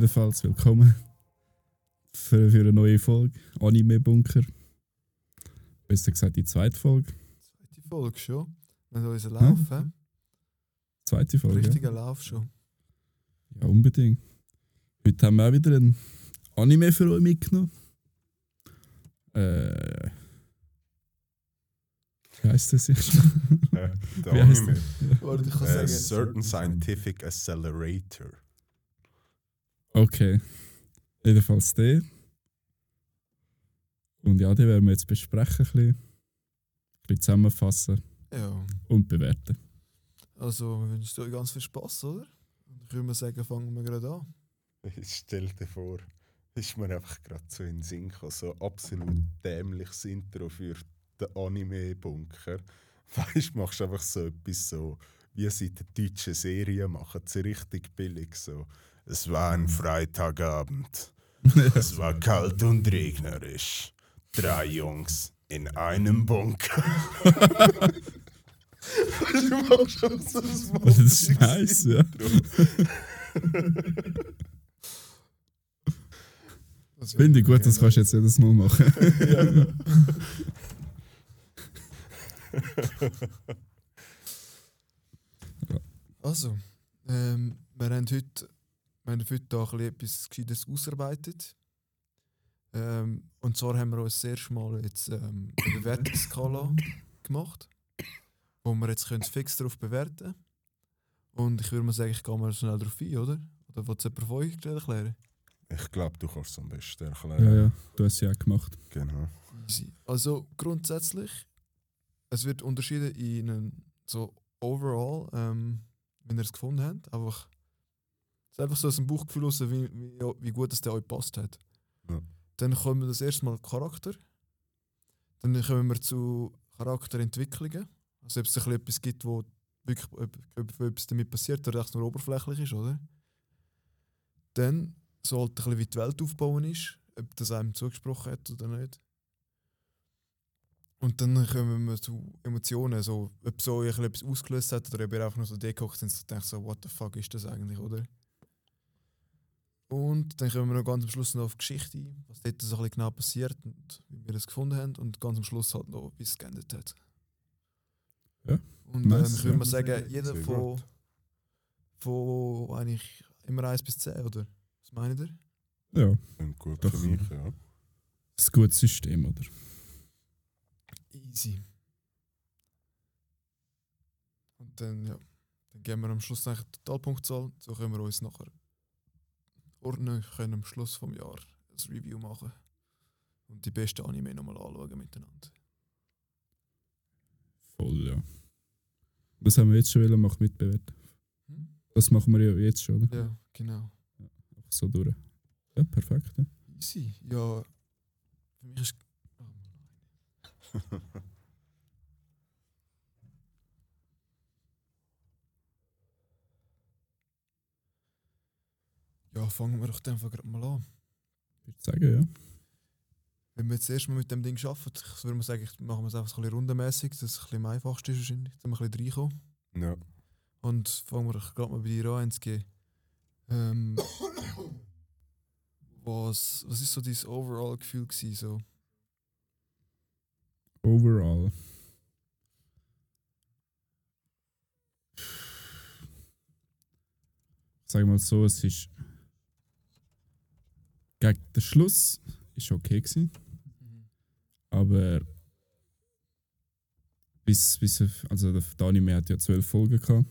Jedenfalls willkommen für, für eine neue Folge Anime Bunker. Besser gesagt die zweite Folge. Zweite Folge schon. Wenn wir unseren Lauf Ja. haben. Zweite Folge. Ja. Richtiger Lauf schon. ja, unbedingt. Heute haben wir auch wieder ein Anime für euch mitgenommen. Äh. Wie heisst das jetzt? Äh, der Wie Anime. Warte, ich kann Äh, sagen. Certain Scientific Accelerator. Okay. Jedenfalls der. Und ja, den werden wir jetzt besprechen, ein bisschen, ein bisschen zusammenfassen Ja. und bewerten. Also, wir wünschen euch ganz viel Spaß, oder? Und ich würde mal sagen, fangen wir gerade an. Stell dir vor, ist mir einfach gerade so in den Sinn gekommen, so absolut dämliches Intro für den Anime-Bunker. Weißt du, machst einfach so etwas so, wie sie in der deutschen Serie machen, so richtig billig so. Es war ein Freitagabend. Es war kalt und regnerisch. Drei Jungs in einem Bunker. du machst auch so Das ist nice, ja. Finde ich gut, das kannst du jetzt jedes Mal machen. Also, ähm, wir haben heute, wir haben heute da ein bisschen etwas Gescheites ausgearbeitet. Ähm, und zwar haben wir uns das erste Mal jetzt ähm, eine Bewertungsskala gemacht, wo wir jetzt können fix darauf bewerten Und ich würde mal sagen, ich gehe mal schnell darauf ein, oder? Oder willst du jemand von euch erklären? Ich glaube, du kannst es am besten erklären. Ja, ja, du hast es ja auch gemacht. Genau. Also grundsätzlich, es wird unterschieden in einem, so overall, ähm, wenn ihr es gefunden habt. Einfach, es ist einfach so aus dem Bauchgefühl raus, wie, wie, wie gut es der euch passt hat. Ja. Dann kommen wir das erste Mal Charakter. Dann kommen wir zu Charakterentwicklungen. Also ob es ein etwas gibt, wo wirklich ob, ob, etwas damit passiert oder echt nur oberflächlich ist, oder? Dann so halt ein bisschen wie die Welt aufbauen ist, ob das einem zugesprochen hat oder nicht. Und dann kommen wir zu Emotionen, so, ob so etwas ausgelöst hat oder ob ihr einfach nur so dekocht sind und denkt so, what the fuck ist das eigentlich, oder? Und dann kommen wir noch ganz am Schluss noch auf die Geschichte ein, was dort so ein bisschen genau passiert und wie wir es gefunden haben und ganz am Schluss halt noch, wie es geendet hat. Ja, Und nice, ähm, ich würde mal sagen, jeder Sehr von, gut. von eigentlich immer 1 bis 10, oder? Was meint ihr? Ja, Klingt gut Doch. für mich, ja. das ist ein gutes System, oder? Easy. Und dann, ja, dann geben wir am Schluss eigentlich die Totalpunktzahl. So können wir uns nachher ordnen, können am Schluss vom Jahr ein Review machen. Und die besten Anime nochmal anschauen miteinander. Voll, ja. Was haben wir jetzt schon wollen machen mitbewerten? Hm? Das machen wir ja jetzt schon, oder? Ja, genau. Einfach so durch. Ja, perfekt. Ja. Easy. Ja, für mich ist. ja, fangen wir doch dann einfach gerade mal an. Ich würde sagen, ja. Wenn wir jetzt erst mal mit dem Ding arbeiten, ich würde mal sagen, ich machen wir es einfach ein bisschen rundenmässig, dass es ein bisschen am einfachsten ist wahrscheinlich, dass wir ein bisschen reinkommen. Ja. Und fangen wir doch gerade mal bei dir an, NSG. Ähm, was, was ist so dein Overall-Gefühl gewesen, so? Overall. Ich sage mal so, es ist. Gegen den Schluss ist okay gewesen, aber bis, bis also der Anime hat ja zwölf Folgen gehabt.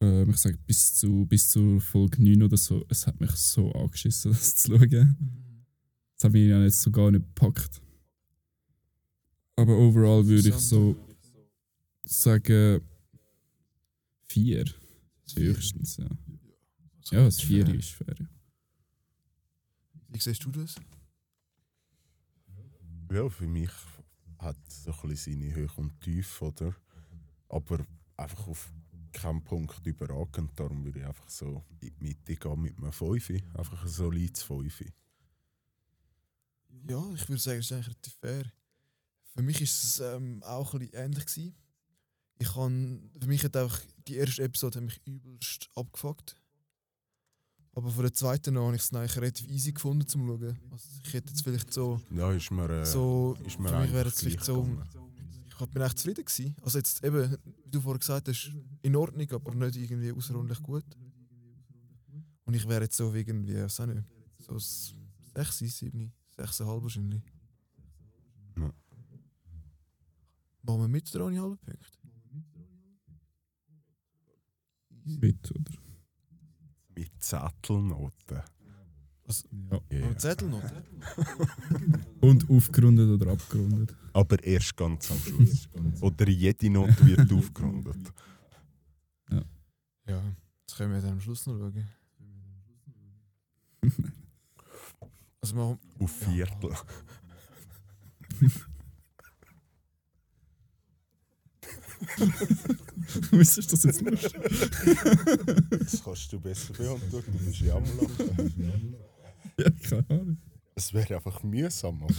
Ähm, ich sage bis zu bis zur Folge 9 oder so, es hat mich so angeschissen, das zu schauen. Das hat mich ja jetzt so gar nicht gepackt. Aber overall würde ich so sagen vier. Höchstens, ja. Ja, das. Vieri ist fair. Wie siehst du das? Ja, für mich hat so ein bisschen seine Höhe und Tiefe, oder? Aber einfach auf keinen Punkt überragend. Darum würde ich einfach so in die Mitte gehen mit einem 5. Einfach ein solides 5. Ja, ich würde sagen, es ist eigentlich relativ fair. Für mich ist es ähm, auch ein bisschen ähnlich gewesen. Ich kann, für mich hat einfach die erste Episode hat mich übelst abgefuckt. Aber von der zweiten an habe ich es eigentlich relativ easy gefunden zum Schauen. Also ich hätte jetzt vielleicht so, Ja, ist mir, äh, so ist mir für mich wäre eigentlich es vielleicht so, gegangen. ich bin echt zufrieden gewesen. Also jetzt eben, wie du vorhin gesagt hast, in Ordnung, aber nicht irgendwie außerordentlich gut. Und ich wäre jetzt so wie irgendwie, was auch nicht, so ein 6, 7, 6,5 wahrscheinlich. Ja. Machen wir mit oder ohne halben Punkt? Mit, oder? Mit Zettelnoten. Ja. Yeah. Yeah. Zettel noch? Und aufgerundet oder abgerundet. Aber erst ganz am Schluss. Oder jede Note wird aufgerundet. Ja, das können wir dann am Schluss noch schauen. Also machen Auf Viertel. Was ist das jetzt lustig? Das kannst du besser beantworten. Du bist ja am Lachen. Ja, keine Ahnung. Es wäre einfach mühsam, aber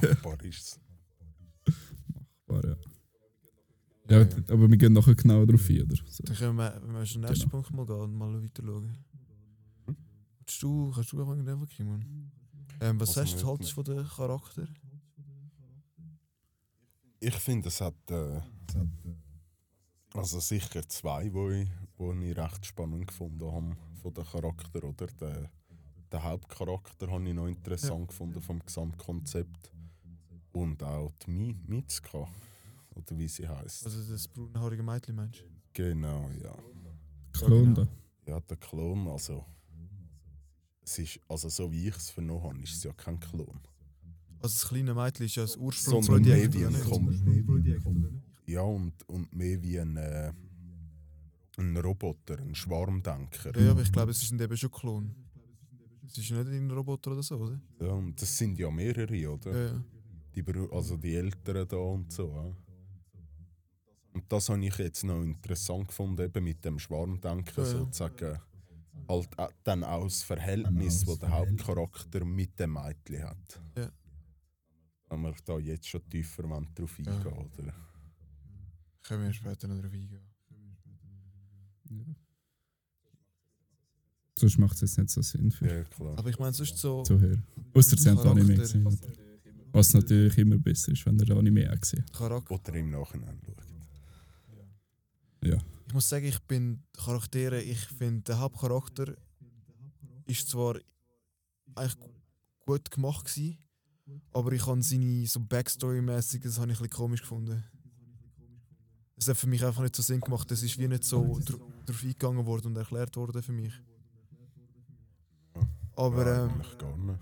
machbar ist es. War, ja. Ja, aber wir gehen nachher genau darauf ein, oder? So. Dann können wir, wenn wir zum nächsten Genau. Punkt mal gehen und mal weiter schauen. Willst du, kannst du anfangen, einfach, Kimon? Ähm, was Also hast du haltest von dem Charakter? Ich finde, es hat äh, also sicher zwei, wo ich, wo ich recht spannend gefunden habe von den Charakter oder der, der Hauptcharakter habe ich noch interessant gefunden vom Gesamtkonzept und auch die Mi Mitsuka oder wie sie heißt. Also das braunhaarige Mädchen, meinst du? Genau, ja. Klon da. Ja, der Klon, also es ist, also so wie ich es vernommen habe, ist es ja kein Klon. Also das kleine Mädchen ist ja das Sondern Ursprungsprojekt. mehr wie ein? Kom Ja, und, und mehr wie ein, äh, ein Roboter, ein Schwarmdenker. Ja, aber ich glaube, es ist eben schon Klon. Es ist nicht ein Roboter oder so, oder? Ja, und das sind ja mehrere, oder? Ja, ja. Die, also die Älteren da und so. Ja. Und das habe ich jetzt noch interessant gefunden, eben mit dem Schwarmdenker Ja, ja. sozusagen. Halt auch- dann auch das Verhältnis, das der Hauptcharakter mit dem Mädchen hat. Ja. Wenn wir da jetzt schon tiefer wollen, drauf Ja. eingehen, oder? Können wir später noch drauf eingehen. Sonst macht es jetzt nicht so Sinn für Ja, klar. Aber ich meine, sonst so. so her. Außer sie haben die Anime gesehen. Was natürlich immer besser ist, wenn ihr den Anime auch gesehen Charakter. Oder im Nachhinein schauen. Ja. Ich muss sagen, ich bin Charaktere, ich finde, der Hauptcharakter ist zwar eigentlich gu- gut gemacht gewesen, aber ich habe seine so Backstory-mäßig, das habe ich ein bisschen komisch gefunden. Es hat für mich einfach nicht so Sinn gemacht. Das ist wie nicht so dr drauf eingegangen worden und erklärt worden für mich. Aber ja, ähm, gar nicht.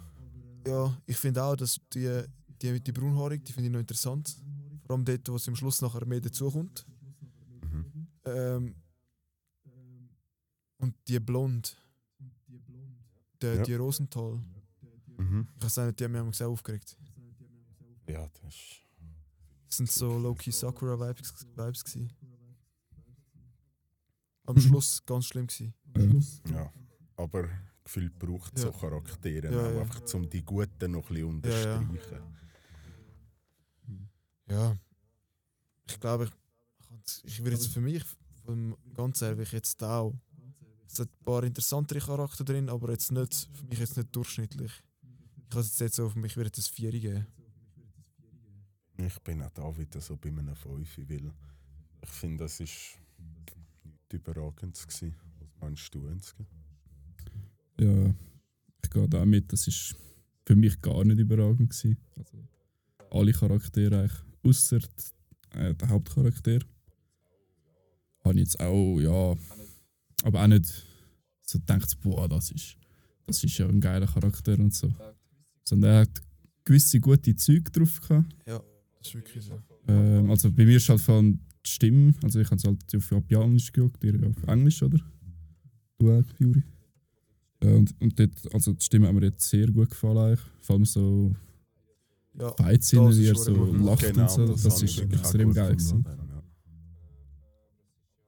ja, ich finde auch, dass die, die mit die Braunhaarig, die finde ich noch interessant. Vor allem dort, wo sie am Schluss nachher mehr dazukommt. Mhm. Ähm, und die Blond, der, Ja. die Rosenthal, Mhm. ich weiß auch nicht, die haben mich sehr aufgeregt. Ja, das ist. Das sind so Low-Key Sakura-Vibes Vibes gewesen. Am. Schluss ganz schlimm gewesen. Ja. Aber gefühlt braucht es Ja. so Charaktere Ja, auch, ja. einfach um die Guten noch ein bisschen unterstreichen. Ja. Ich glaube, ich, ich würde jetzt für mich, vom ganz ehrlich, jetzt auch. Es hat ein paar interessantere Charaktere drin, aber jetzt nicht, für mich jetzt nicht durchschnittlich. Ich kann es jetzt so, für mich würde das 4 geben. Ich bin auch da wieder so bei einem 5, weil ich finde, das ist nicht überragend gewesen. Was meinst du, Enzke? ja, ich gehe da mit. Das ist für mich gar nicht überragend gewesen. Also, alle Charaktere eigentlich, außer äh, der Hauptcharakter. Habe ich jetzt auch, ja, aber auch nicht so gedacht, boah, das ist, das ist ja ein geiler Charakter und so. Sondern er hat gewisse gute Züge drauf gehabt. Das ist wirklich so. Ähm, also bei mir ist halt vor allem die Stimme, also ich habe es halt auf Japanisch geguckt, ihr ja auf Englisch, oder? Du auch, Juri? Ja, und, und dort, also die Stimme hat mir jetzt sehr gut gefallen eigentlich. Vor allem so Ja, Fight-Szenen, das wie ist er so lacht Genau, und so. Das, habe ist extrem geil gewesen. ja.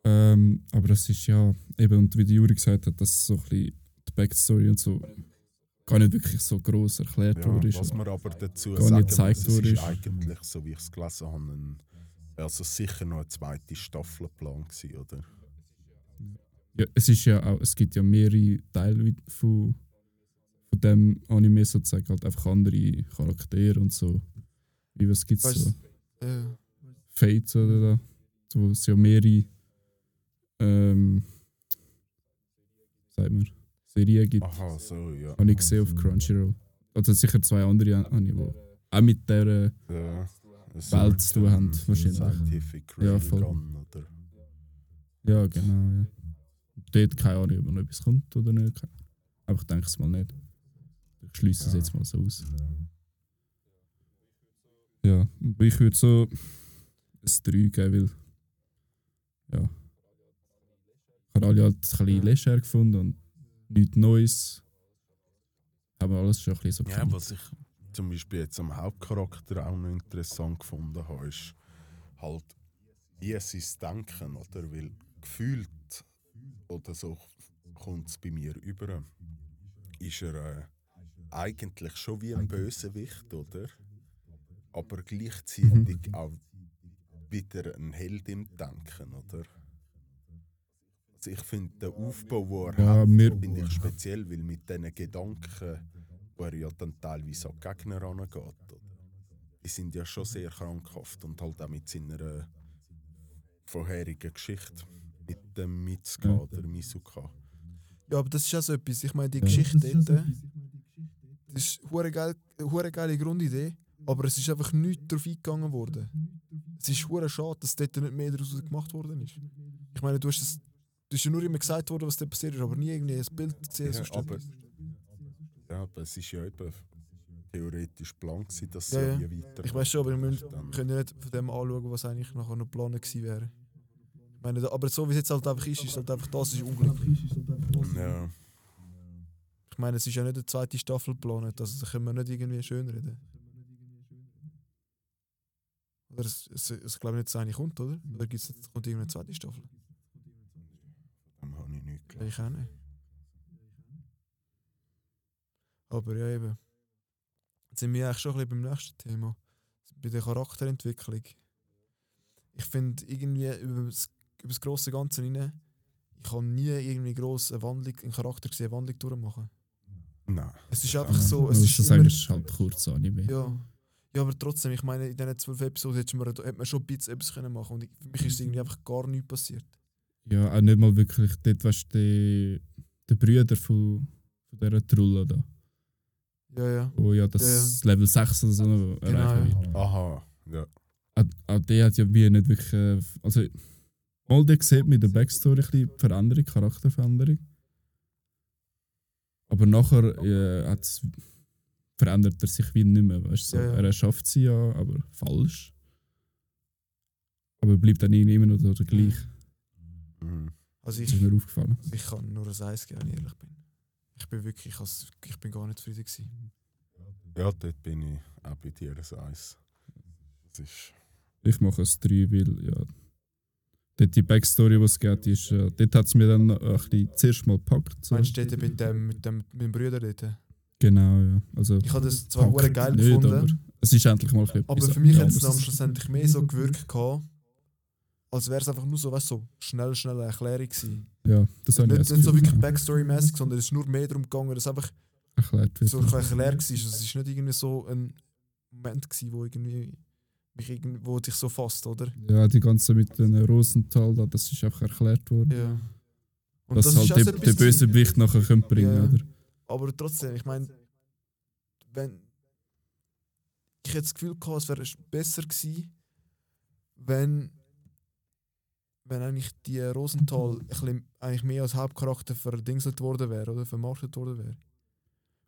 Ähm, aber es ist ja, eben, und wie der Juri gesagt hat, dass so ein bisschen die Backstory und so gar nicht wirklich so gross erklärt Ja, worden ist. was man aber dazu Gar nicht sagen gezeigt muss, es wurde, ist ist- eigentlich, so wie ich es gelesen habe, ein, also sicher noch eine zweite Staffel geplant gewesen, oder? Ja, es ist ja auch, es gibt ja mehrere Teile von, von dem Anime sozusagen, halt einfach andere Charaktere und so. Wie was gibt's Weißt so? äh, Fates oder da, wo es ja mehrere ähm, sagt man, Serien gibt. Aha, so, ja. Habe ich gesehen auf Crunchyroll. Also sicher zwei andere habe ich, die auch mit der ja. eine Welt zu tun haben, wahrscheinlich. Scientific Ja, voll. Railgun, oder? Ja, genau, ja. Dort keine Ahnung, ob noch etwas kommt oder nicht. Aber ich denke es mal nicht. Ich schließe es Ja. jetzt mal so aus. Ja, ich würde so ein 3 geben, weil. Ja. Ich habe alle halt ein bisschen Ja. leger gefunden und nichts Neues. Haben wir alles schon ein bisschen so Ja, gekannt. was ich zum Beispiel jetzt am Hauptcharakter auch noch interessant gefunden habe, ist halt, wie es ist Denken, oder? Weil gefühlt, oder so kommt es bei mir über, ist er äh, eigentlich schon wie ein Bösewicht, oder? Aber gleichzeitig auch wieder ein Held im Denken, oder? Also ich finde den Aufbau, den er Ja, hat, mir- finde ich speziell, weil mit diesen Gedanken, wo er ja dann teilweise an Gegner angeht, oder? die sind ja schon sehr krankhaft und halt auch mit seiner äh, vorherigen Geschichte mit dem Mitsuka Ja. oder Misuka. ja, aber das ist auch so etwas. Ich meine, die Ja. Geschichte dort, das ist eine geil, hure geile Grundidee, aber es ist einfach nichts darauf eingegangen worden. Es ist hure schade, dass dort nicht mehr daraus gemacht worden ist. Ich meine, du hast es, du hast ja nur immer gesagt worden, was da passiert ist, aber nie irgendwie ein Bild gesehen. Ja, aber-. Ja, aber es ist ja eben theoretisch plan gewesen, dass Ja, sie ja. weiter. Ich weiß schon, aber wir können ja nicht von dem anschauen, was eigentlich nachher noch geplant gewesen wäre. Ich meine, aber so wie es jetzt halt einfach ist, ist halt einfach das ist unglücklich. Ja, Ich meine, es ist ja nicht eine zweite Staffel geplant, also das können wir nicht irgendwie schönreden. Oder es, es, es glaube ich nicht, dass eine kommt, oder? Oder gibt's, kommt irgendeine zweite Staffel? Habe ich auch nicht. Aber ja, eben. Jetzt sind wir eigentlich schon ein bisschen beim nächsten Thema. Bei der Charakterentwicklung. Ich finde irgendwie über das, über das grosse Ganze hinein, ich habe nie irgendwie gross eine Wandlung, einen Charakter gesehen, eine Wandlung durchmachen. Nein. Es ist einfach so, es ist das immer, ist halt kurz Anime. ja. ja, aber trotzdem, ich meine, in diesen zwölf Episoden hätte man, hätte man schon ein bisschen etwas können machen und ich, für mich ist irgendwie einfach gar nichts passiert. Ja, auch nicht mal wirklich. Dort weißt du, die, die Brüder von, von dieser Trulle da. Ja, ja. Wo ja das Level 6 oder so noch Genau, erreichen ja. wird. Aha, ja. Auch, auch der hat ja wie nicht wirklich. äh, Also, mal der sieht mit der Backstory ein bisschen Veränderung, Charakterveränderung. Aber nachher äh, hat's, verändert er sich wie nicht mehr. Weißt, du, so. Ja, ja. Er schafft sie ja, aber falsch. Aber bleibt dann irgendwie immer noch der gleich. Mhm. Also Das ist ich, mir aufgefallen. ich kann nur ein Eis geben, wenn ich ehrlich bin. Ich bin wirklich, ich, has- ich bin gar nicht zufrieden gewesen. Ja, dort bin ich auch bei dir ein Eis. Das ist. Ich mache es 3, weil ja. Dort die Backstory, die es gibt, ist. Äh, dort hat es mir dann ein bisschen zuerst mal gepackt. So. Meinst du dort mit dem, mit dem, mit dem Brüder dort? Genau, ja. Also, Ich habe das zwar packt geil nicht, gefunden, aber es ist endlich mal ein bisschen aber für mich hat es dann schlussendlich mehr so gewirkt gehabt, als wäre es einfach nur so, weißt, so schnell, schnell eine Erklärung gewesen. Ja, das habe ich Nicht, nicht so wirklich. Backstory-mäßig, sondern es ist nur mehr darum gegangen, dass einfach erklärt wird. so erklärt war. Also es ist nicht irgendwie so ein Moment gewesen, wo irgendwie mich irgendwie, wo dich so fasst, oder? Ja, die ganze mit den Rosenthal, da, das ist auch erklärt worden. Ja. Und dass das halt ist auch der, böse Wicht nachher können bringen Ja. oder? Aber trotzdem, ich meine, wenn ich hätte das Gefühl gehabt, es wäre besser gewesen, wenn, wenn eigentlich die Rosenthal bisschen, eigentlich mehr als Hauptcharakter verdingselt worden wäre oder vermarktet worden wäre.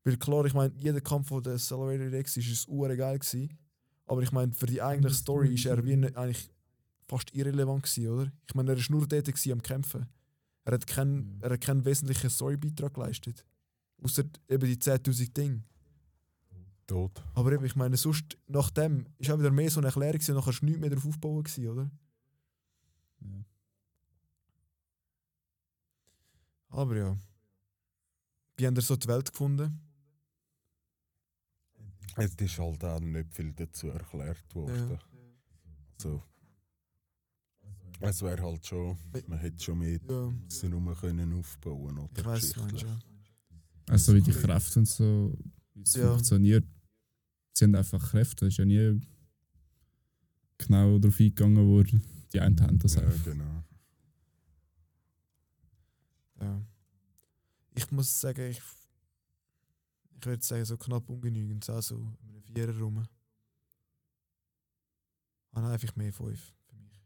Weil klar, ich meine, jeder Kampf von der Accelerated X ist, ist ure geil gewesen, aber ich meine, für die eigentliche Story ist er wie nicht, eigentlich fast irrelevant gewesen, oder? Ich meine, er ist nur dort gewesen am Kämpfen. Er hat keinen, er hat keinen wesentlichen Storybeitrag geleistet. Außer eben die 10.000 Dinge. Tot. Aber eben, ich meine, sonst nach dem ist auch wieder mehr so eine Erklärung gewesen, und nachher du nichts mehr darauf aufbauen, gewesen, oder? Ja. Aber ja. Wie habt ihr so die Welt gefunden? Es ist halt auch nicht viel dazu erklärt worden. Ja. So. Es wäre halt schon, man hätte schon mehr Ja, herum können aufbauen oder ich du geschichtlich. meinst, ja. Also wie die Kräfte und so, wie es Ja. funktioniert. Sie haben einfach Kräfte, da ist ja nie genau darauf eingegangen worden. Die haben das Ja, genau. ja. Ich muss sagen, ich, ich würde sagen, so knapp ungenügend, so also um einen Vierer rum. Habe einfach mehr fünf für mich.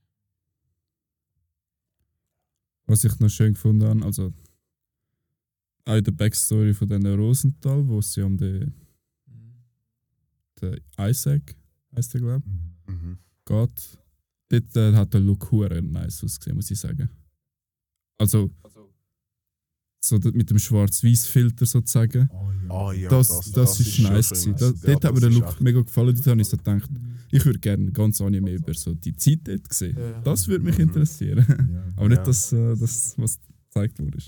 Was ich noch schön gefunden habe, also auch in der Backstory von den Rosenthal, wo es ja um den, den Isaac, heißt der glaube Mhm. geht. Dort äh, hat der Look hure nice ausgesehen, muss ich sagen. Also, so mit dem Schwarz-Weiß-Filter sozusagen. Ah, ja, das, das, ist schon nice schön gewesen. Da, gewesen. dort Ja, hat mir das der ist Look echt- mega gefallen. Dort habe ich so gedacht, ich würde gerne ganz Anime über so die Zeit dort sehen. Ja. Das würde mich Mhm. interessieren. Aber nicht Ja. das, äh, das, was gezeigt wurde.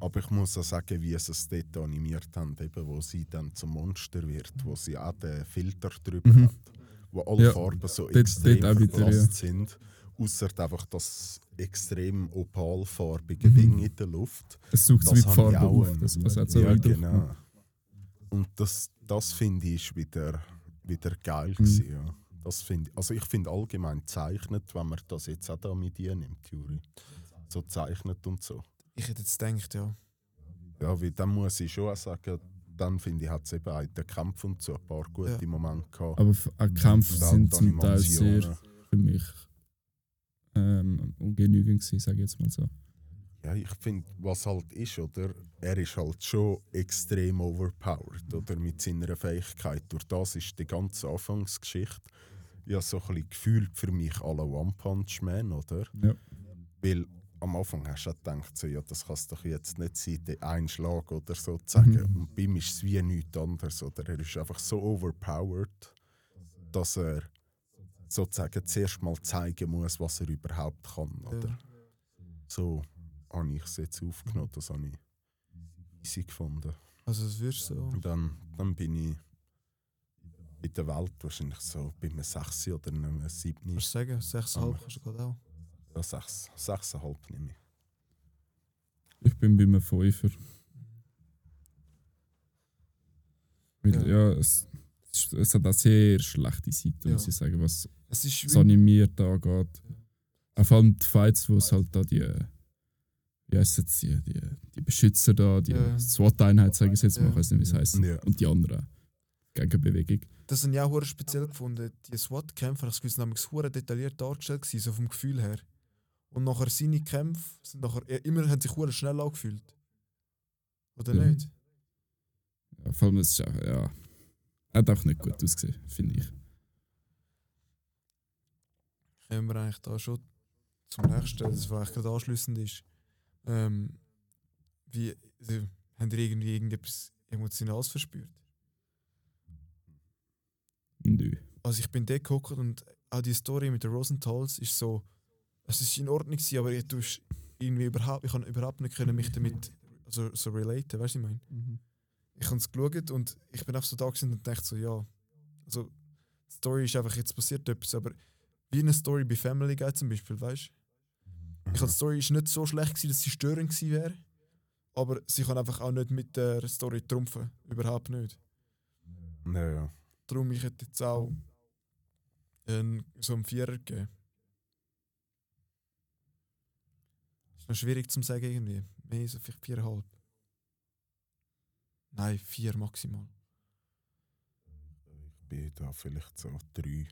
Aber ich muss auch sagen, wie sie es dort animiert haben, eben, wo sie dann zum Monster wird, wo sie auch den Filter drüber Mhm. hat, wo alle Ja, Farben so dort- extrem dort wieder, sind. Außer einfach das extrem opalfarbige Mhm. Ding in der Luft. Es sucht Das wie die Farbe auf. einen- Das, das hat so ja, genau. Und das, das finde ich ist wieder, wieder geil. Mhm. gewesen, Ja. Das find, also ich finde allgemein zeichnet, wenn man das jetzt auch da mit dir nimmt, Juri. So zeichnet und so. Ich hätte jetzt gedacht, ja. Ja, weil dann muss ich schon auch sagen, dann finde ich, hat es eben auch in den Kämpfen und so ein paar gute Ja. Momente gehabt. Aber auch Kämpfe sind die zum Teil sehr für mich ähm, ungenügend gewesen, sage ich jetzt mal so. Ja, ich finde, was halt ist, oder? Er ist halt schon extrem overpowered, oder? Mit seiner Fähigkeit. Durch das ist die ganze Anfangsgeschichte ja so ein bisschen gefühlt für mich alle One Punch Man, oder? Ja. Weil am Anfang hast du auch gedacht, so, ja, das kann es doch jetzt nicht sein, der Einschlag oder so zu sagen. Mhm. Und bei ihm ist es wie nichts anderes, oder? Er ist einfach so overpowered, dass er sozusagen zuerst mal zeigen muss, was er überhaupt kann, oder? ja. So habe ich es jetzt aufgenommen, das habe ich easy gefunden. Also das du so. Und dann, dann bin ich in der Welt wahrscheinlich so bei einem 6 oder einem 7. Kannst du sagen, 6,5 Ah. kannst du gerade auch. Ja, 6, 6,5 nehme ich. Ich bin bei einem Fünfer. Weil, Ja. ja, es, es ist- es hat auch sehr schlechte Seiten, muss Ja. ich sagen, was Es ist das Animiert angeht. Auch vor allem die Fights, wo es halt da die, wie jetzt die, die, die Beschützer da, die Ja. SWAT-Einheit, sage ich jetzt mal, Ja. ich weiß nicht, wie es heisst. Ja. Und die anderen. Gegenbewegung. das habe ich auch hure speziell gefunden. Die SWAT-Kämpfe, habe ich das Gefühl, sind nämlich hure detailliert dargestellt gewesen, so vom Gefühl her. Und nachher seine Kämpfe sind nachher, ja, immer haben sich hure schnell angefühlt. Oder Ja. nicht? Ja, vor allem, es ist auch, ja, hat auch nicht gut ausgesehen, finde ich. Kommen wir eigentlich da schon zum nächsten, das eigentlich gerade anschliessend ist. Ähm, wie, also, habt ihr irgendwie irgendetwas Emotionales verspürt? Nö. Also ich bin dort gehockt und auch die Story mit den Rosenthals ist so, es ist in Ordnung gewesen, aber ich tust irgendwie überhaupt, ich kann überhaupt nicht können mich damit also, so relaten, weißt du, ich meine? Ich habe es geschaut und ich bin einfach so da und dachte so, ja, also die Story ist einfach, jetzt passiert etwas, aber wie eine Story bei Family Guy zum Beispiel, weißt du? Ich habe die Story ist nicht so schlecht gewesen, dass sie störend gewesen wäre, aber sie kann einfach auch nicht mit der Story trumpfen, überhaupt nicht. Ja, ja. Darum ich hätte jetzt auch einen, so einen Vierer gegeben. Ist schwierig zu sagen irgendwie. Mehr so vielleicht viereinhalb. Nein, vier maximal. Ich bin da vielleicht so drei.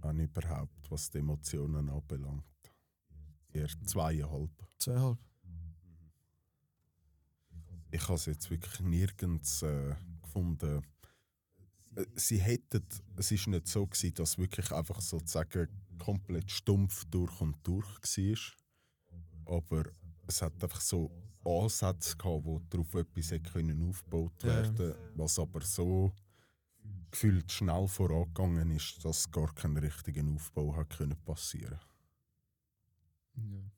Wenn überhaupt, was die Emotionen anbelangt. Eher zweieinhalb. Zweieinhalb. Ich habe es jetzt wirklich nirgends äh, gefunden. äh, sie hätten, es ist nicht so gewesen, dass wirklich einfach sozusagen komplett stumpf durch und durch war. Aber es hat einfach so Ansätze gehabt, wo darauf etwas hätte können aufgebaut Ja. werden was aber so gefühlt schnell vorangegangen ist, dass gar kein richtiger Aufbau hat können passieren. Ja.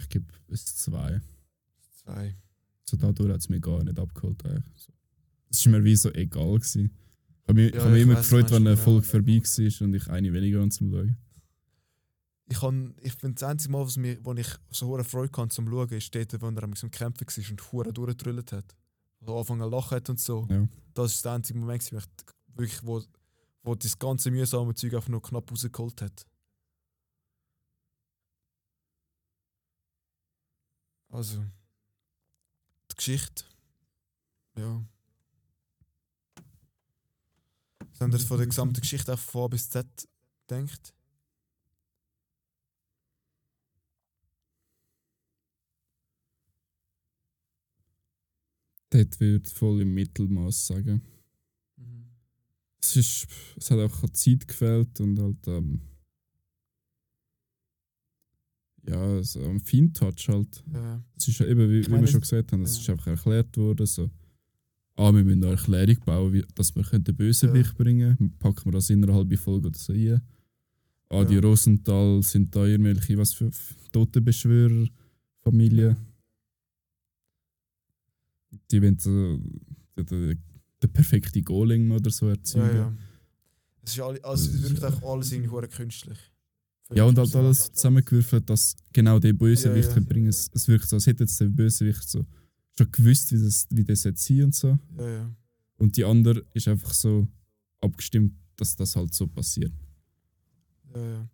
Ich gebe es zwei. Zwei. So dadurch hat es mich gar nicht abgeholt. eigentlich. Es war mir wie so egal. Gewesen. Ich habe mich, ich Ja, hab mich ich immer weiss, gefreut, wenn eine Folge vorbei war und ich eine weniger an zum Schauen. Ich, kann, ich finde, das einzige Mal, was mir, wo ich so hohe Freude hatte zum Schauen, ist dort, wo er am Kämpfen war und hure durchgetrüllt hat. Also angefangen zu lachen hat und so. Ja. Das ist der einzige Moment, wo, ich wirklich, wo, wo das ganze mühsame Zeug einfach nur knapp rausgeholt hat. Also, die Geschichte. Ja. Habt ihr von der gesamten Geschichte auch von A bis Z denkt? Dort würde ich voll im Mittelmaß sagen. Es, ist, es hat auch an Zeit gefehlt und halt ähm, ja, so am Fintouch halt. Ja. Es ist ja eben, wie, wie meine, wir schon gesagt haben, es ja. ist einfach erklärt worden, so, ah, wir müssen eine Erklärung bauen, wie, dass wir den Bösewicht bringen können. Packen wir das innerhalb der Folge oder so rein. Ah, die Ja. Rosenthal sind da irgendwelche, was für F- Totenbeschwörer, Familie. Die wollen so den, den, perfekten Goaling oder so Ja, erzeugen. ja. Es, ist alle, also, es wirkt einfach alles irgendwie künstlich. Ja, und halt alles zusammengewürfelt, dass genau der Bösewicht Ja, ja. ja, bringen. Es, es wirkt so, als hätte jetzt der Bösewicht so schon gewusst, wie das, wie das jetzt sein und so. Ja, ja. Und die andere ist einfach so abgestimmt, dass das halt so passiert. ja, ja.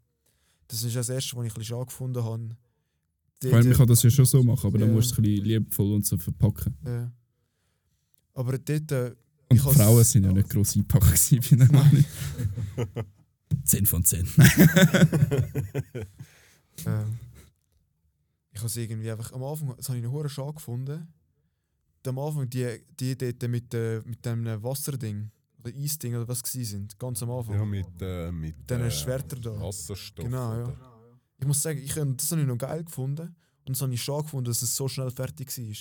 Das ist das Erste, was ich ein bisschen gefunden habe. Ich meine, man kann das ja schon so machen, aber dann Ja. musst du es ein bisschen liebevoll und so verpacken. Ja. Aber dort, äh, Und Ich die Frauen sind ja nicht gross eingepackt gewesen, bin ich der Meinung. 10 von 10. ähm, ich habe es irgendwie einfach am Anfang, das habe ich noch hure schade gefunden. Am Anfang die, die dort mit, äh, mit dem Wasserding oder Eisding oder was sie sind, ganz am Anfang. Ja, mit, äh, mit Diesen äh, Schwertern da. Wasserstoff. Genau, ja. Ich muss sagen, ich, das habe ich noch geil gefunden und das habe ich schade gefunden, dass es so schnell fertig war.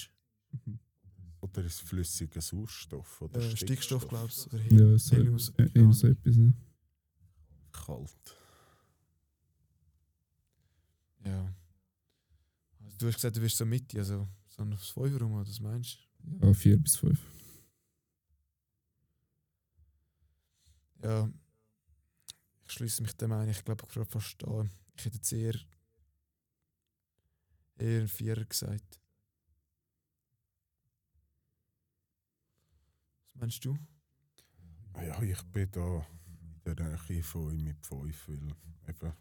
Oder ist es flüssiger Sauerstoff? Oder Äh, Stickstoff, glaube ich. Oder Ja, so, Helium, äh, keine irgend Ahnung. so etwas. Ja. Kalt. Ja. Also, du hast gesagt, du bist so Mitte, also so ein 5 rum, oder was meinst ja, 4 bis 5. du? Ja. Ich schließe mich dem ein, ich glaube gerade fast an. Ich hätte jetzt eher, eher ein Vierer gesagt. Was meinst du? Ja, ich bin da der Nähe von ihm mit 5, weil eben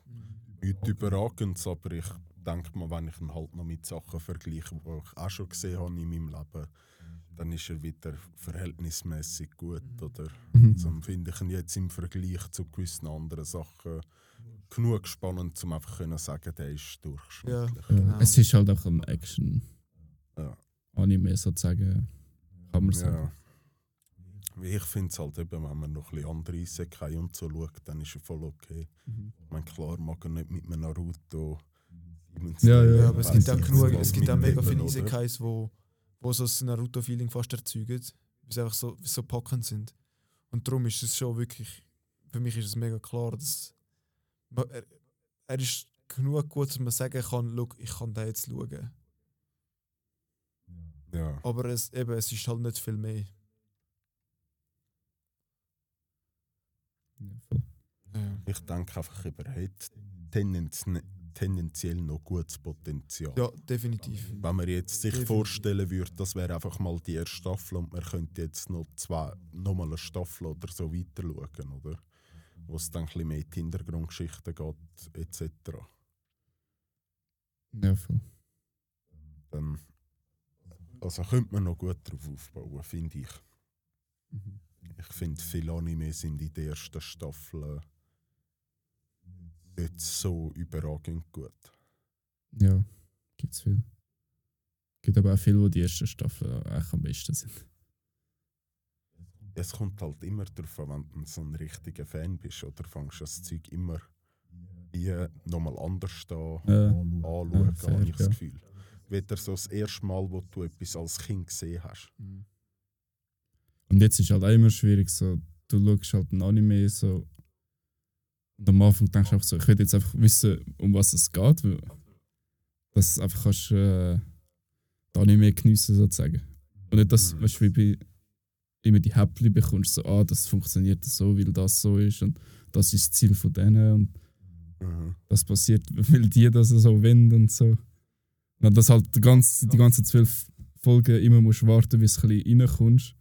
nichts Überragendes, aber ich denke mal, wenn ich ihn halt noch mit Sachen vergleiche, die ich auch schon gesehen habe in meinem Leben, dann ist er wieder verhältnismäßig gut, oder? Mhm. Also finde ich ihn jetzt im Vergleich zu gewissen anderen Sachen genug spannend, um einfach können sagen, der ist durchschnittlich. Ja, Genau. Es ist halt auch ein Action-Anime Ja. sozusagen, kann man Ja. sagen. Wie Ich finde es halt eben, wenn man noch ein bisschen andere Isekai und so schaut, dann ist er voll okay. Mhm. Ich meine, klar mag er nicht mit einem Naruto. Ja, ja, Ja, aber es gibt auch genug, es gibt auch mega viele? Isekais, wo, wo so das Naruto-Feeling fast erzeugen, weil sie einfach so, so packend sind. Und darum ist es schon wirklich, für mich ist es mega klar, dass man- er, er ist genug gut, dass man sagen kann, «Schau, ich kann den jetzt schauen. Ja. Aber es, eben, es ist halt nicht viel mehr. Ja, Ich denke einfach, er hat tendenz tendenziell noch gutes Potenzial. ja definitiv. Wenn man jetzt sich Definitiv. vorstellen würde, das wäre einfach mal die erste Staffel und man könnte jetzt noch zwei, noch mal eine Staffel oder so weiter schauen, oder? Wo es dann ein bisschen mehr in die Hintergrundgeschichten geht, etc. Ja, voll. Dann also könnte man noch gut darauf aufbauen, finde ich. Mhm. Ich finde, viele Anime sind in der ersten Staffel nicht so überragend gut. Ja, gibt's viel. Gibt aber auch viele, die die erste Staffel eigentlich am besten sind. es kommt halt immer darauf an, wenn du so ein richtiger Fan bist, oder fängst du das Zeug immer wie nochmal anders da Äh, anschauen, Ja, fair, habe ich das. Gefühl. Weder so das erste Mal, wo du etwas als Kind gesehen hast. Mhm. Und jetzt ist halt auch immer schwierig, so, du schaust halt ein Anime so und am Anfang denkst du einfach so, ich will jetzt einfach wissen, um was es geht, weil dass du einfach kannst äh, das Anime geniessen sozusagen. Und nicht, dass Mhm. weißt, du, wie bei immer die Häppchen bekommst, so, ah, das funktioniert so, weil das so ist und das ist das Ziel von denen und Mhm. das passiert, weil die das so wollen und so. Und dass halt die ganze, die ganzen zwölf Folgen immer musst warten, bis du ein bisschen reinkommst.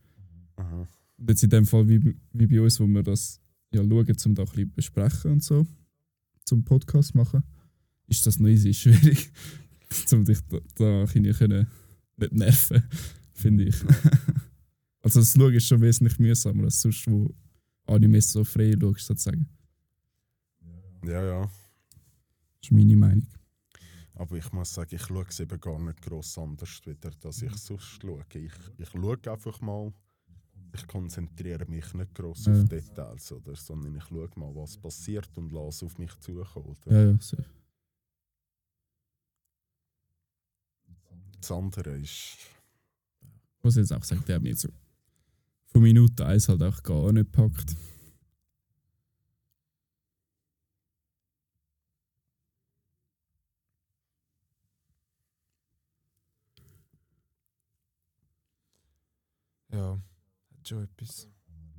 Mhm. Und jetzt in dem Fall wie, wie bei uns, wo wir das ja schauen, um da ein bisschen besprechen und so, zum Podcast machen, ist das noch easy schwierig, um dich da, da können, nicht nerven, finde ich. also das Schauen ist schon wesentlich mühsamer als sonst, wo Animes so frei schaust, sozusagen. Ja, ja. Das ist meine Meinung. Aber ich muss sagen, ich schaue es eben gar nicht gross anders, wieder, dass ich sonst schaue. Ich, ich schaue einfach mal, ich konzentriere mich nicht gross Ja. auf Details, oder, sondern ich schaue mal, was passiert und lasse auf mich zukommen. Oder? Ja, ja, safe. Das andere ist, Ich muss jetzt auch sagen, der hat mich so von Minute 1 halt auch gar nicht gepackt. Ja, schon etwas.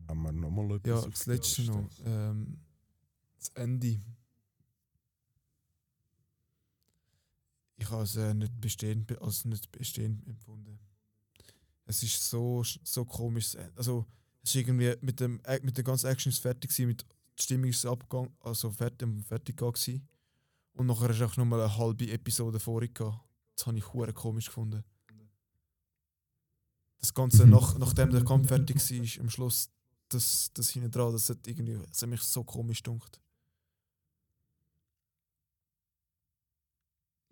haben wir nochmal etwas Ja, das letzte noch. Ähm, das Ende. Ich habe es äh, nicht bestehend, be- als nicht bestehend empfunden. Es ist so, so komisch. äh, Also, es ist irgendwie mit, dem, mit der ganzen Action ist fertig gewesen, mit die Stimmung ist abgegangen, also fertig, fertig gewesen. Und nachher ist auch nochmal eine halbe Episode gehabt. Das habe ich hure komisch gefunden. Das Ganze, Mhm. nach, nachdem der Kampf fertig war, am Schluss, das, das hinten dran, das hat irgendwie, das hat mich so komisch gedunkt.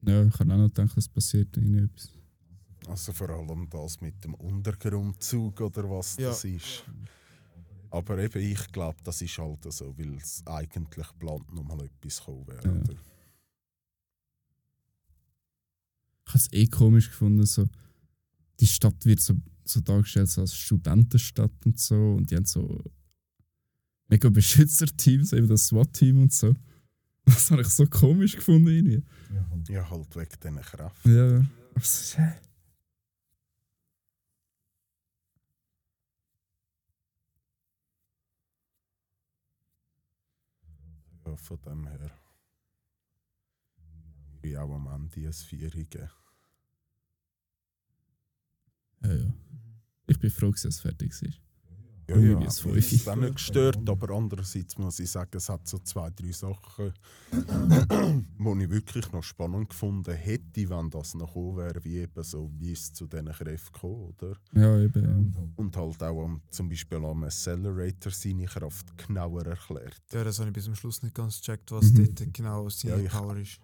Ja, ich habe auch noch gedacht, es passiert ihnen etwas. Also vor allem das mit dem Untergrundzug oder was Ja. das ist. Aber eben, ich glaube, das ist halt so, weil es eigentlich plant nochmal etwas kommen wäre. Ja. oder? Ich habe es eh komisch gefunden, so, die Stadt wird so, so dargestellt so als Studentenstadt und so und die haben so mega Beschützerteams, eben das SWAT-Team und so. Das habe ich so komisch gefunden irgendwie. Ja, halt wegen diesen Kräften. Ja, was hä? Ja, von dem her. Ich auch am Ende ein Vieri geben. Ja, ja. Ich bin froh, dass es fertig ist. Ja, ja, Fünfi. mich ist auch nicht gestört, aber andererseits muss ich sagen, es hat so zwei, drei Sachen, die ich wirklich noch spannend gefunden hätte, wenn das noch gekommen wäre, wie eben so, wie es zu diesen Kräften kommt, oder? Ja, eben. Ja. Und halt auch am, zum Beispiel am Accelerator seine Kraft genauer erklärt. Ja, das habe ich bis zum Schluss nicht ganz gecheckt, was Mhm. dort genau seine Ja, Power ist.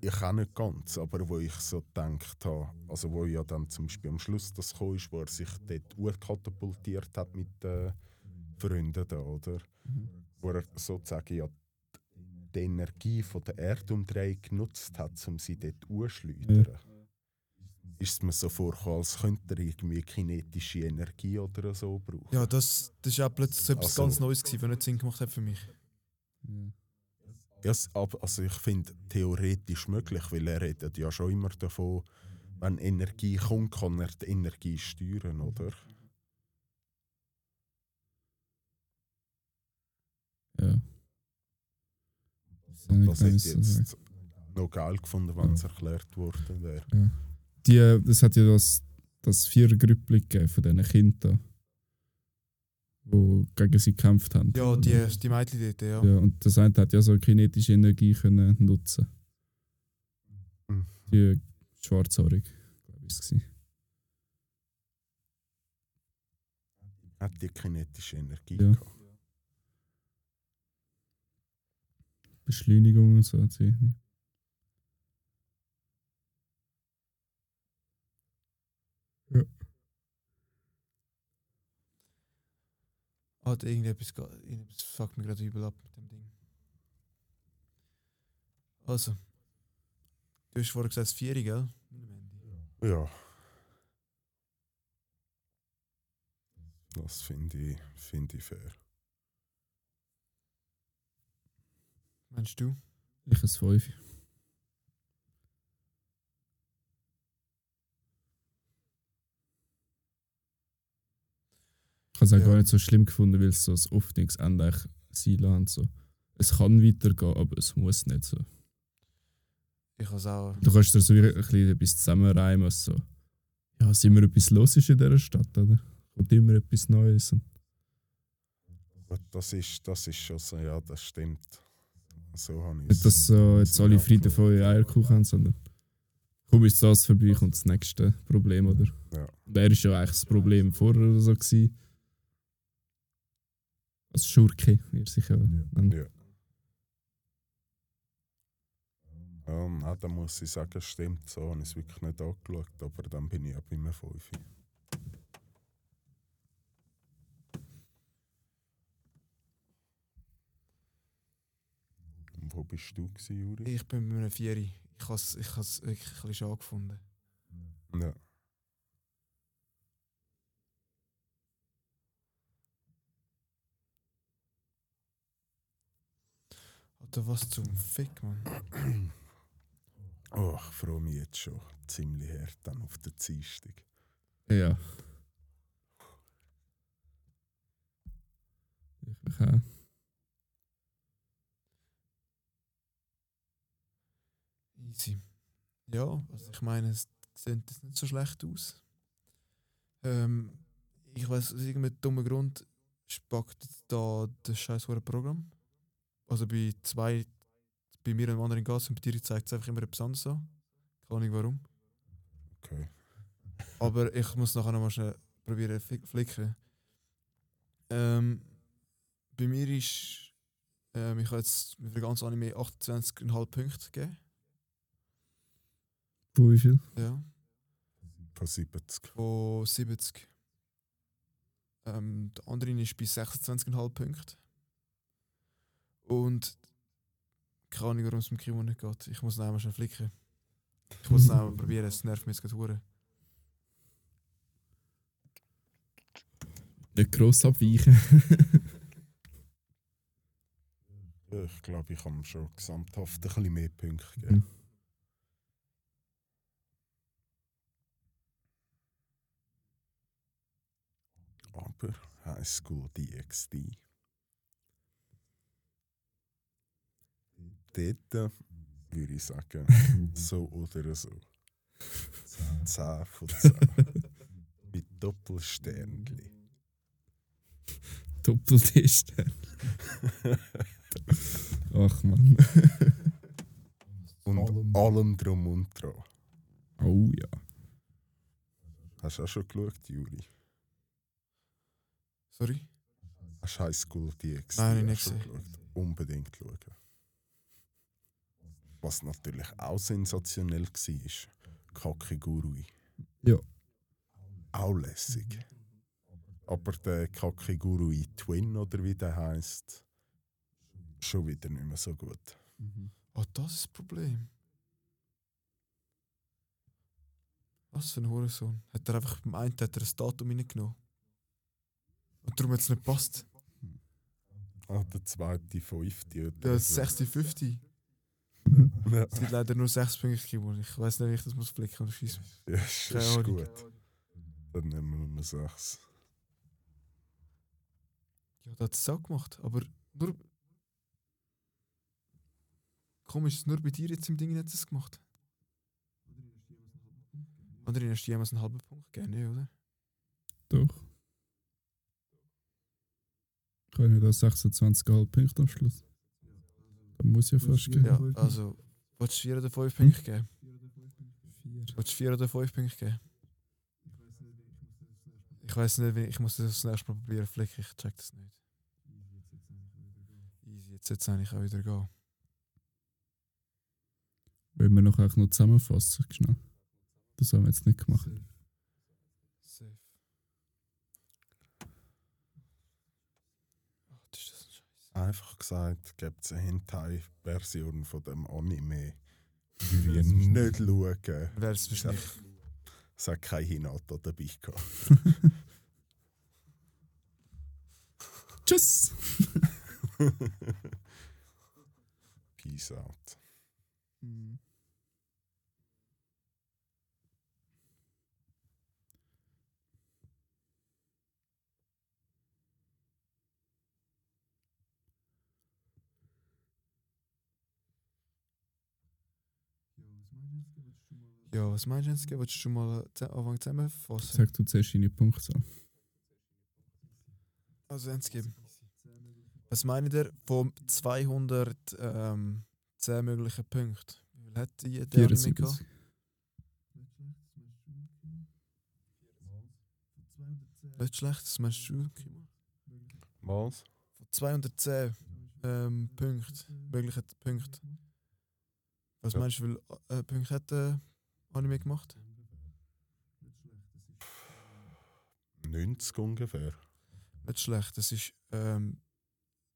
Ich auch nicht ganz, aber wo ich so gedacht habe, also wo ja dann zum Beispiel am Schluss das kam, ist, wo er sich dort katapultiert hat mit den Freunden da, oder? Wo er sozusagen ja die Energie von der Erdumdrehung genutzt hat, um sie dort anzuschleudern. Ist es mir so vorgekommen, als könnte er irgendwie kinetische Energie oder so brauchen. Ja, das, das ist auch plötzlich etwas Also- ganz Neues gewesen, was nicht Sinn gemacht hat für mich. Ja. Ja, also ich finde theoretisch möglich, weil er redet ja schon immer davon, wenn Energie kommt, kann er die Energie steuern, oder? ja. Und das hätte Ja, ich jetzt noch geil gefunden, wenn es erklärt worden wäre. Die, äh, das hat ja das, das Vierergrüppli gegeben von diesen Kindern, die gegen sie gekämpft haben. Ja, die, die Mädchen dort, ja. Ja, und das eine hat ja so kinetische Energie können nutzen. Mhm. Die schwarzhaarig, glaube ich, es war. Hat die kinetische Energie Ja. gehabt. Beschleunigung und so hat sie. Ja. Hat irgendetwas, ge- irgendetwas fuckt mir gerade übel ab mit dem Ding. Also. Du hast vorher gesagt, 4, gell? Ja. Das finde ich, find ich fair. Meinst du? Ich ein 5. Ich habe es auch Ja. gar nicht so schlimm gefunden, weil es so das Öffnungsende eigentlich sein lassen. So. Es kann weitergehen, aber es muss nicht so. Ich habe es auch. Du kannst dir so ein bisschen etwas zusammenreimen. So. Ja, sind wir etwas los ist in dieser Stadt, oder? Kommt immer etwas Neues. Das ist, das ist schon so, ja, das stimmt. So habe ich nicht, dass so jetzt so alle Frieden von Eierkuchen haben, sondern komm ist das vorbei, kommt das nächste Problem, oder? Ja. Und er ist ja eigentlich das Problem vorher oder so gewesen. Als Schurke, wie er sich ja nennt. Ja. Ja, nein, da muss ich sagen, stimmt, so habe ich es wirklich nicht angeschaut, aber dann bin ich ja bei einem 5. Und wo bist du gewesen, Juri? Ich bin bei einem 4. Ich habe es ich has wirklich ein bisschen schade gefunden. Ja. Oder was zum Fick, Mann. Oh, ich freue mich jetzt schon ziemlich hart dann auf der Dienstag. Ja. Ich auch. Easy. Ja, also ich meine, es sieht jetzt nicht so schlecht aus. Ähm, ich weiß aus irgendeinem dummen Grund spackt da das scheiß Programm. Also bei zwei, bei mir und dem anderen Gas und bei dir zeigt es einfach immer etwas anderes an. Keine Ahnung warum. Okay. Aber ich muss nachher noch mal schnell probieren zu flicken. Ähm, bei mir ist, ähm, ich habe jetzt für den ganzen Anime 28,5 Punkte gegeben. Von wie viel? Ja. Von 70. von 70. Ähm, der andere ist bei 26,5 Punkten. Und keine Ahnung, warum es mit Kimo nicht geht. Ich muss ihn einmal schnell flicken. Ich muss es einmal probieren, es nervt mich jetzt gerade. Nicht gross abweichen. Ich glaube, ich kann ihm schon gesamthaft ein bisschen mehr Punkte geben. Mhm. Aber High School DxD. Dort würde ich sagen, so oder so. 10 von 10. Mit Doppelsternli. Doppel-D-Stern. Ach man. Und allem drum und dran. Oh ja. Hast du auch schon geschaut, Juri? Sorry? Hast du High School DxD Nein, ich nicht schon gesehen. geschaut? Unbedingt schauen. Was natürlich auch sensationell war, Kakegurui. Ja. Auch lässig. Aber der Kakegurui Twin, oder wie der heißt, schon wieder nicht mehr so gut. Ah, das ist das Problem. Was für ein Hurensohn. Hat er einfach beim einen hat er ein Datum reingenommen. Und darum hat es nicht gepasst. Ah, der zweite fünfte. oder Der. 60, 50. Ja, Es gibt leider nur 6 Punkte gegeben. Ich weiß nicht, wie ich das muss flicken oder schießen. ja, ist, ist gut. Dann nehmen wir mal sechs. Ja, der hat es auch gemacht. Aber nur. Komisch, nur bei dir jetzt im Ding hat es gemacht. Oder hast du jemals einen halben Punkt gegeben, nee, oder? Doch. Ich habe ja da 26,5 Punkte am Schluss. Muss ja fast gehen. Ja, also. Wolltest du 4 oder 5 Punkte geben? Vier. Wolltest du 4 oder 5 Punkte geben? Ich weiß nicht, wie ich muss das das nächste Mal probieren flicken. Ich check das nicht. Easy, jetzt sollte es eigentlich auch wieder gehen. Wollen wir noch, eigentlich noch zusammenfassen? Schnell. Das haben wir jetzt nicht gemacht. Einfach gesagt, gibt es eine Hentai-Version von dem Anime. Würde ich nicht schauen. Wäre es wahrscheinlich. Es hat kein Hinata dabei gehabt. Tschüss! Peace out. Ja, was meinst du jetzt? Willst du schon mal anfangen zusammenfassen? Sag du zuerst deine Punktzahl. Also geben. Was meint ihr von 200 ähm, 10 möglichen Punkten? Wie viel hat die der Anime 74. gehabt? Nicht schlecht, das meinst du? Was? Von 210 ähm, Punkten, möglichen Punkte. Was Ja. meinst du, wie viele äh, Punkte hat der Anime gemacht? 90 ungefähr. Nicht schlecht, das ist ähm,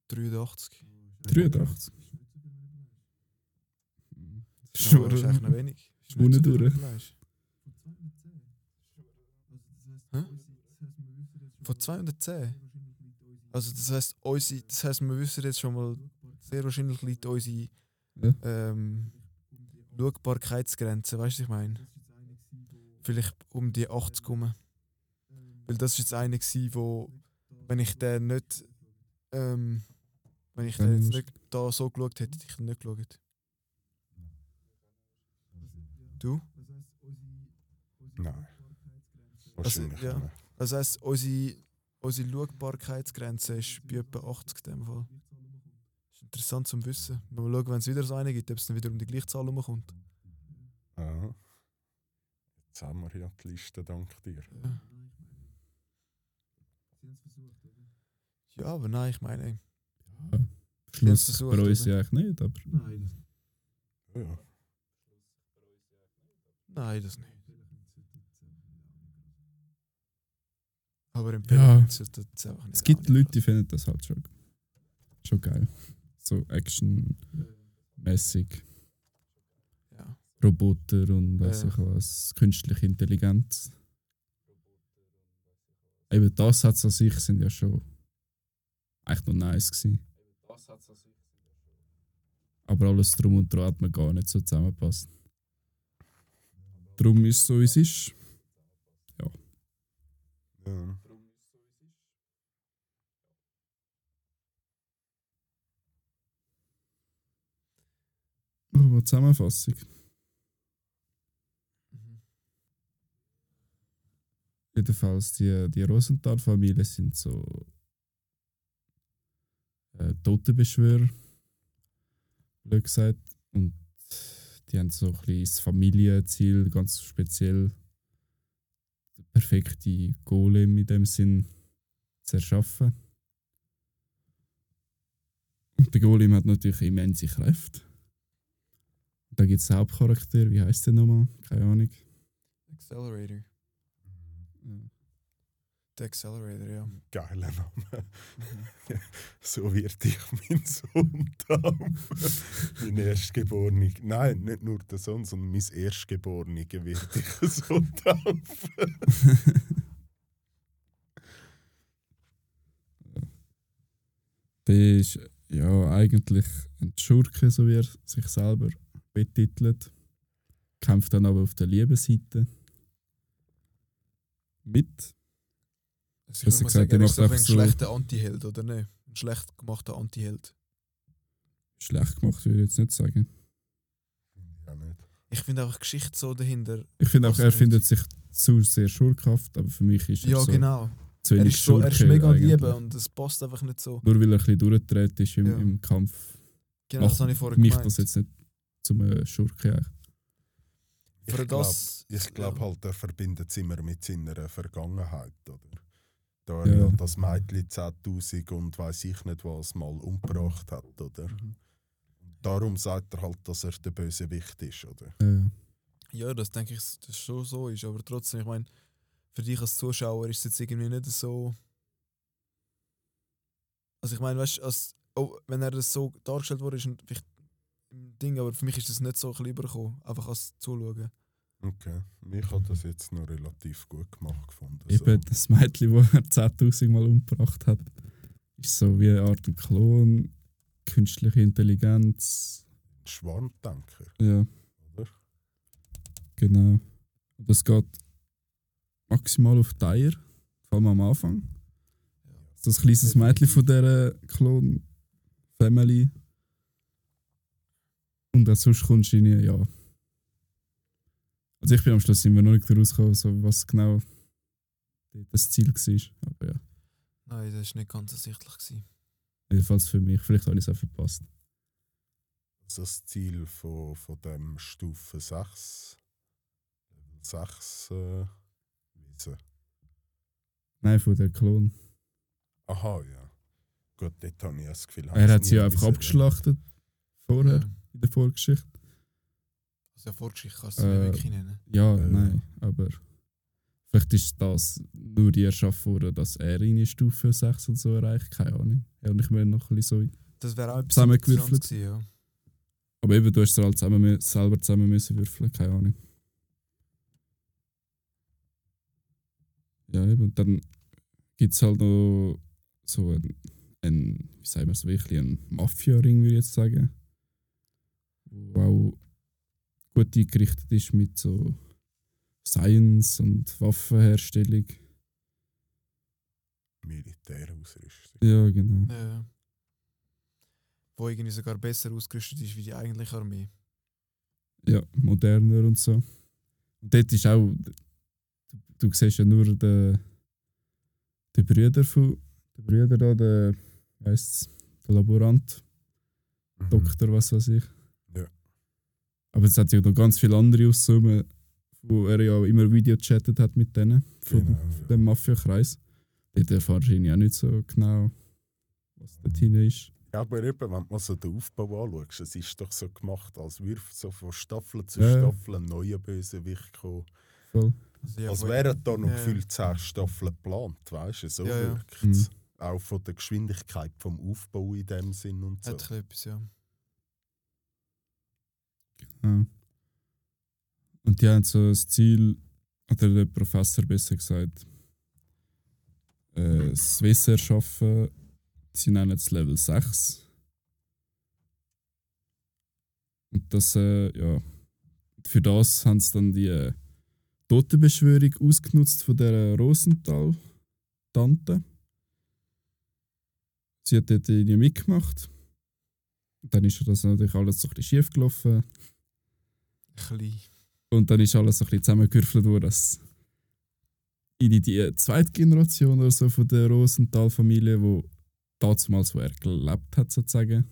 83. 83. Ja, Schon, das ist echt noch wenig. Ist Ohne nicht so viel durch. Fleisch. Hä? Von 210? Also das heisst, unsere, das heisst, wir wissen jetzt schon mal, sehr wahrscheinlich liegt unsere Ja. ähm, Schaubarkeitsgrenze, weißt du, was ich meine? Vielleicht um die 80 rum. Weil das war jetzt einer, gewesen, wo, wenn ich den nicht, ähm, wenn ich Ja, den jetzt nicht da so geschaut hätte, hätte ich ihn nicht geschaut. Du? Nein. Wahrscheinlich ja. nicht. Das heisst, unsere, unsere Schaubarkeitsgrenze ist bei etwa 80 in dem Fall. Das interessant zu wissen. Wenn wir schauen, wenn es wieder so eine gibt, ob es dann wieder um die gleiche Zahl herumkommt. Aha. Jetzt haben wir ja die Liste, dank dir. Ja. ja, aber nein, ich meine, Ja. Schluss versucht, bei uns ja eigentlich nicht, aber Ja. nein, das nicht. Aber empfehlen Ja. sollte es einfach nicht. es gibt. Leute, die finden das halt schon, schon geil. So actionmäßig, Ja. Roboter und weiß Ja. ich was, künstliche Intelligenz. Eben das hat an sich sind ja schon echt noch nice gewesen. Aber alles drum und dran hat mir gar nicht so zusammengepasst. Darum ist es so, wie es ist. ja. Aber Zusammenfassung. Mhm. Jedenfalls, die, die Rosenthal-Familie sind so äh, Totenbeschwörer, blöd gesagt. Und die haben so ein bisschen das Familienziel, ganz speziell den perfekten Golem in dem Sinn zu erschaffen. Und der Golem hat natürlich immense Kräfte. Da gibt es einen Hauptcharakter, wie heißt der nochmal? Keine Ahnung. Accelerator. Der Accelerator, ja. Geiler Name. so wird ich meinen Sohn taufen. mein Erstgeborener. Nein, nicht nur der Sohn, sondern mein Erstgeborener wird ich so taufen. Der ist ja eigentlich ein Schurke, so wie er sich selber betitelt. Kämpft dann aber auf der Liebesseite mit. Also ich würde mal gesagt, sagen, er ist doch ein so- schlechter Anti-Held, oder nicht? Ein schlecht gemachter Anti-Held. Schlecht gemacht, würde ich jetzt nicht sagen. Ja, nicht. Ich finde einfach die Geschichte so dahinter. Ich finde auch, Also er nicht. findet sich zu sehr schurkhaft, aber für mich ist er Ja, so genau. zu Er ist, so, er ist mega lieb und es passt einfach nicht so. Nur weil er ein bisschen durchgedreht ist im, Ja. im Kampf, Genau, das macht habe ich vorher mich gemeint. das jetzt nicht zum äh, Schurke eigentlich. Ich Für glaube glaub ja. halt, er verbindet es immer mit seiner Vergangenheit. Oder? Da Ja. er ja das Mädchen 10.000 und weiß ich nicht was mal umgebracht hat. Oder? Mhm. Darum sagt er halt, dass er der Bösewicht ist. Oder? Ja. Ja, das denke ich, dass das schon so ist. Aber trotzdem, ich meine, für dich als Zuschauer ist es jetzt irgendwie nicht so. Also ich meine, weißt du, als oh, wenn er das so dargestellt wurde, ist ein- vielleicht im Ding, aber für mich ist das nicht so ein übergekommen, einfach als Zuschauen. Okay. Ich habe das jetzt noch relativ gut gemacht gefunden. Eben das Mädchen, das er 10.000 Mal umgebracht hat, ist so wie eine Art Klon, künstliche Intelligenz. So. Schwarmdenker, Ja, oder? genau. Und das geht maximal auf die Eier, vor allem am Anfang. Das kleines Mädchen von dieser Klon-Family. Und auch sonst kommst du rein, ja. Also ich bin am Schluss immer noch nicht rausgekommen, so was genau das Ziel war. Aber ja, Nein, das war nicht ganz ersichtlich. Gewesen. jedenfalls für mich. Vielleicht habe ich es auch verpasst. Also das Ziel von, von dem Stufe 6, Level 6 äh. Nein, von der Klon. Aha, ja. Gut, dort habe ich das Gefühl. haben Er hat sie ja einfach abgeschlachtet vorher Ja. In der Vorgeschichte. Also ja, Vorgeschichte kannst du Äh, nicht wirklich nennen. Ja, Äh. nein, aber vielleicht ist das nur die erschaffen worden, dass er in Stufe 6 und so erreicht. Keine Ahnung. Ja, und ich mir noch ein bisschen so. Das wäre auch zusammengewürfelt. Gewesen, ja. Aber eben, du hast es halt zusammen, selber zusammen müssen würfeln, keine Ahnung. Ja, eben, und dann gibt es halt noch so ein, ein wie sagen wir so wirklich, ein Mafia-Ring, würde ich jetzt sagen. Wo auch gut eingerichtet ist mit so Science und Waffenherstellung. Militärausrüstung. Ja, genau. Ja. Wo irgendwie sogar besser ausgerüstet ist wie die eigentliche Armee. Ja, moderner und so. Und dort ist auch, du, du siehst ja nur den, den Brüder von, den Brüder da, der, wie heisst's, der Laborant, Mhm. Doktor, was weiß ich. Ja. Aber es hat ja noch ganz viele andere aussummen, wo er ja immer Video chattet hat mit denen, von Genau, ja. dem Mafia-Kreis. Dort erfahrst du irgendwie auch nicht so genau, was dort drin ist. Ja, aber eben, wenn du so den Aufbau anschaust, es ist doch so gemacht, als würde so von Staffel zu Ja. Staffel ein neuer Bösewicht kommen. Voll. Also, ja, als wären da noch Ja. gefühlt 10 Staffeln geplant, weißt du? So Ja, ja. wirkt Mhm. es. Auch von der Geschwindigkeit vom Aufbau in dem Sinn und so. Hat etwas, ja. Ja. Und die haben so das Ziel, oder der Professor besser gesagt, äh, das Wissen erschaffen. Sie nennen es Level 6. Und das, äh, ja, für das haben sie dann die äh, Totenbeschwörung ausgenutzt von der Rosenthal-Tante. Sie hat dort irgendwie mitgemacht. Und dann ist das natürlich alles so ein bisschen schief gelaufen. Und dann ist alles so ein bisschen zusammengewürfelt worden, dass in die zweite Generation oder so von der Rosenthal-Familie, wo damals, wo er gelebt hat, sozusagen,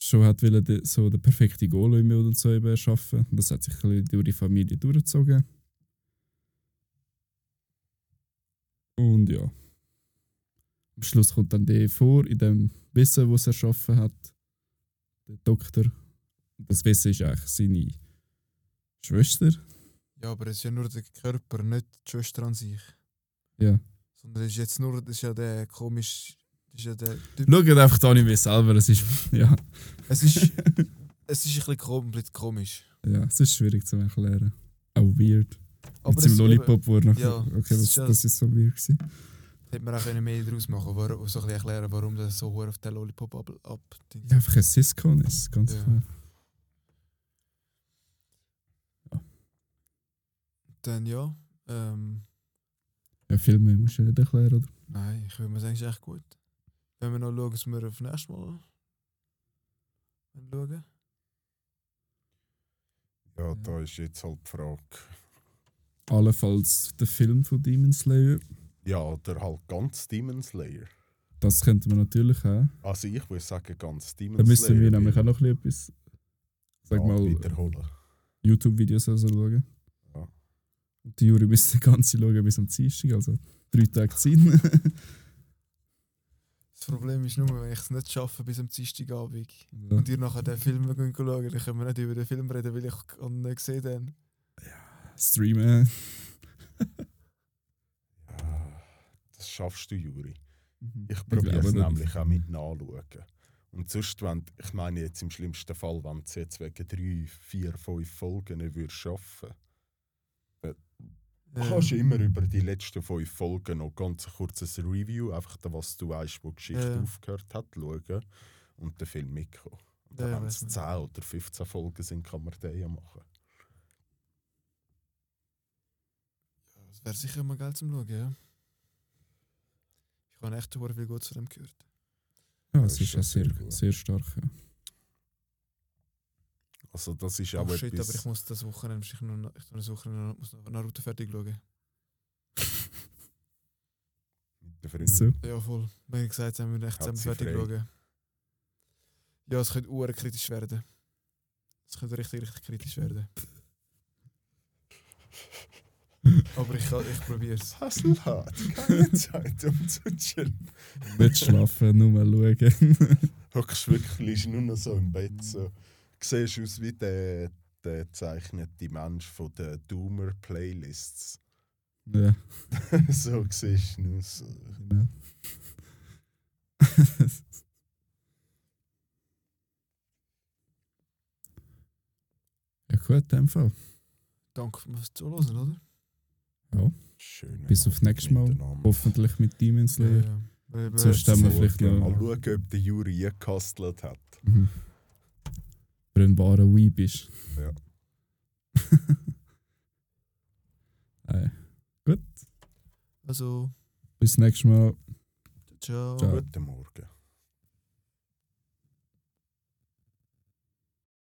schon hat wollen, so den perfekten Golem und so eben erschaffen. Das hat sich ein bisschen durch die Familie durchgezogen. Und ja. Am Schluss kommt dann der vor, in dem Wissen, was er erschaffen hat, der Doktor. Das Wissen ist eigentlich seine Schwester. Ja, aber es ist ja nur der Körper, nicht die Schwester an sich. Ja. Sondern es ist jetzt nur, das ist ja der komisch, das ist ja der Typ. Schaut einfach die Anime selber, es ist, ja, Es ist, es ist ein bisschen komplett komisch. ja, es ist schwierig zu erklären. Auch weird. Aber Mit seinem Lollipop, wo er Ja, okay, das, ja- das ist so weird gewesen. Hätte man auch mehr daraus machen können, so ein bisschen erklären, warum das so hoch auf den Lollipop ab. ab Ja, einfach ein Siscon ist, ganz Ja. klar. Dann ja. Ähm, Ja, viel mehr musst du nicht erklären, oder? nein, ich würde mir sagen, es ist echt gut. Wenn wir noch schauen, was wir auf nächstes Mal schauen. Ja, da ist jetzt halt die Frage. Allenfalls der Film von Demon Slayer. Ja, oder halt ganz Demon Slayer. Das könnten wir natürlich auch. Also ich würde sagen, ganz Demon Da müssen Slayer. wir nämlich auch noch ein bisschen etwas, sag ja, mal, wiederholen. YouTube-Videos also schauen. Und die Juri müssen die ganze schauen bis am Dienstag, also drei Tage Zeit. Das Problem ist nur, wenn ich es nicht schaffe bis am Dienstagabend ja. und ihr nachher den Film schauen, dann können wir nicht über den Film reden, weil ich ihn nicht gesehen habe. Streamen. Ja, das schaffst du, Juri. Mhm. Ich probiere es das- nämlich auch mit nachschauen. Und sonst, wenn, ich meine jetzt im schlimmsten Fall, wenn du jetzt wegen drei, vier, fünf Folgen nicht würdest schaffen Ja. kannst du immer über die letzten fünf Folgen noch ganz ein kurzes Review, einfach da, was du weißt, wo die Geschichte Ja. aufgehört hat, schauen und den Film mitkommen. Und Ja, dann, wenn weiss es man. 10 oder 15 Folgen sind, kann man den ja machen. Das wäre sicher mal geil zum Schauen, ja. Ich habe echt sehr viel Gutes von dem gehört. Ja, Das es ist ja sehr, sehr gut. sehr stark. Ja. Also das ist Oh, auch shit, etwas... aber ich muss das Wochenende, ich noch, ich muss das Wochenende noch, muss noch Naruto fertig schauen. mit den Freunden. So. Ja, voll. Wir haben gesagt, wir müssen echt zusammen fertig frei? schauen. Ja, es könnte uhr kritisch werden. Es könnte richtig, richtig kritisch werden. Aber ich, ich probiere es. Hassel hat keine Zeit, um zu chillen. Nicht schlafen, nur mal schauen. Hockst wirklich, liegst nur noch so im Bett. So. Siehst aus wie der, der gezeichnete Mensch von den Doomer-Playlists. ja, so siehst du aus. genau. ja, gut, in dem Fall. Danke fürs Zuhören, oder? Schön. Bis auf nächstes Mal. Hoffentlich mit Demon Slayer. Ja, wir- Sonst haben wir vielleicht Mal noch. schauen, ob der Juri gekastelt hat. Mhm. Einen wahren Weeb ist. Ja. äh, gut, Also, bis nächstes Mal. ciao. Ciao. Guten Morgen.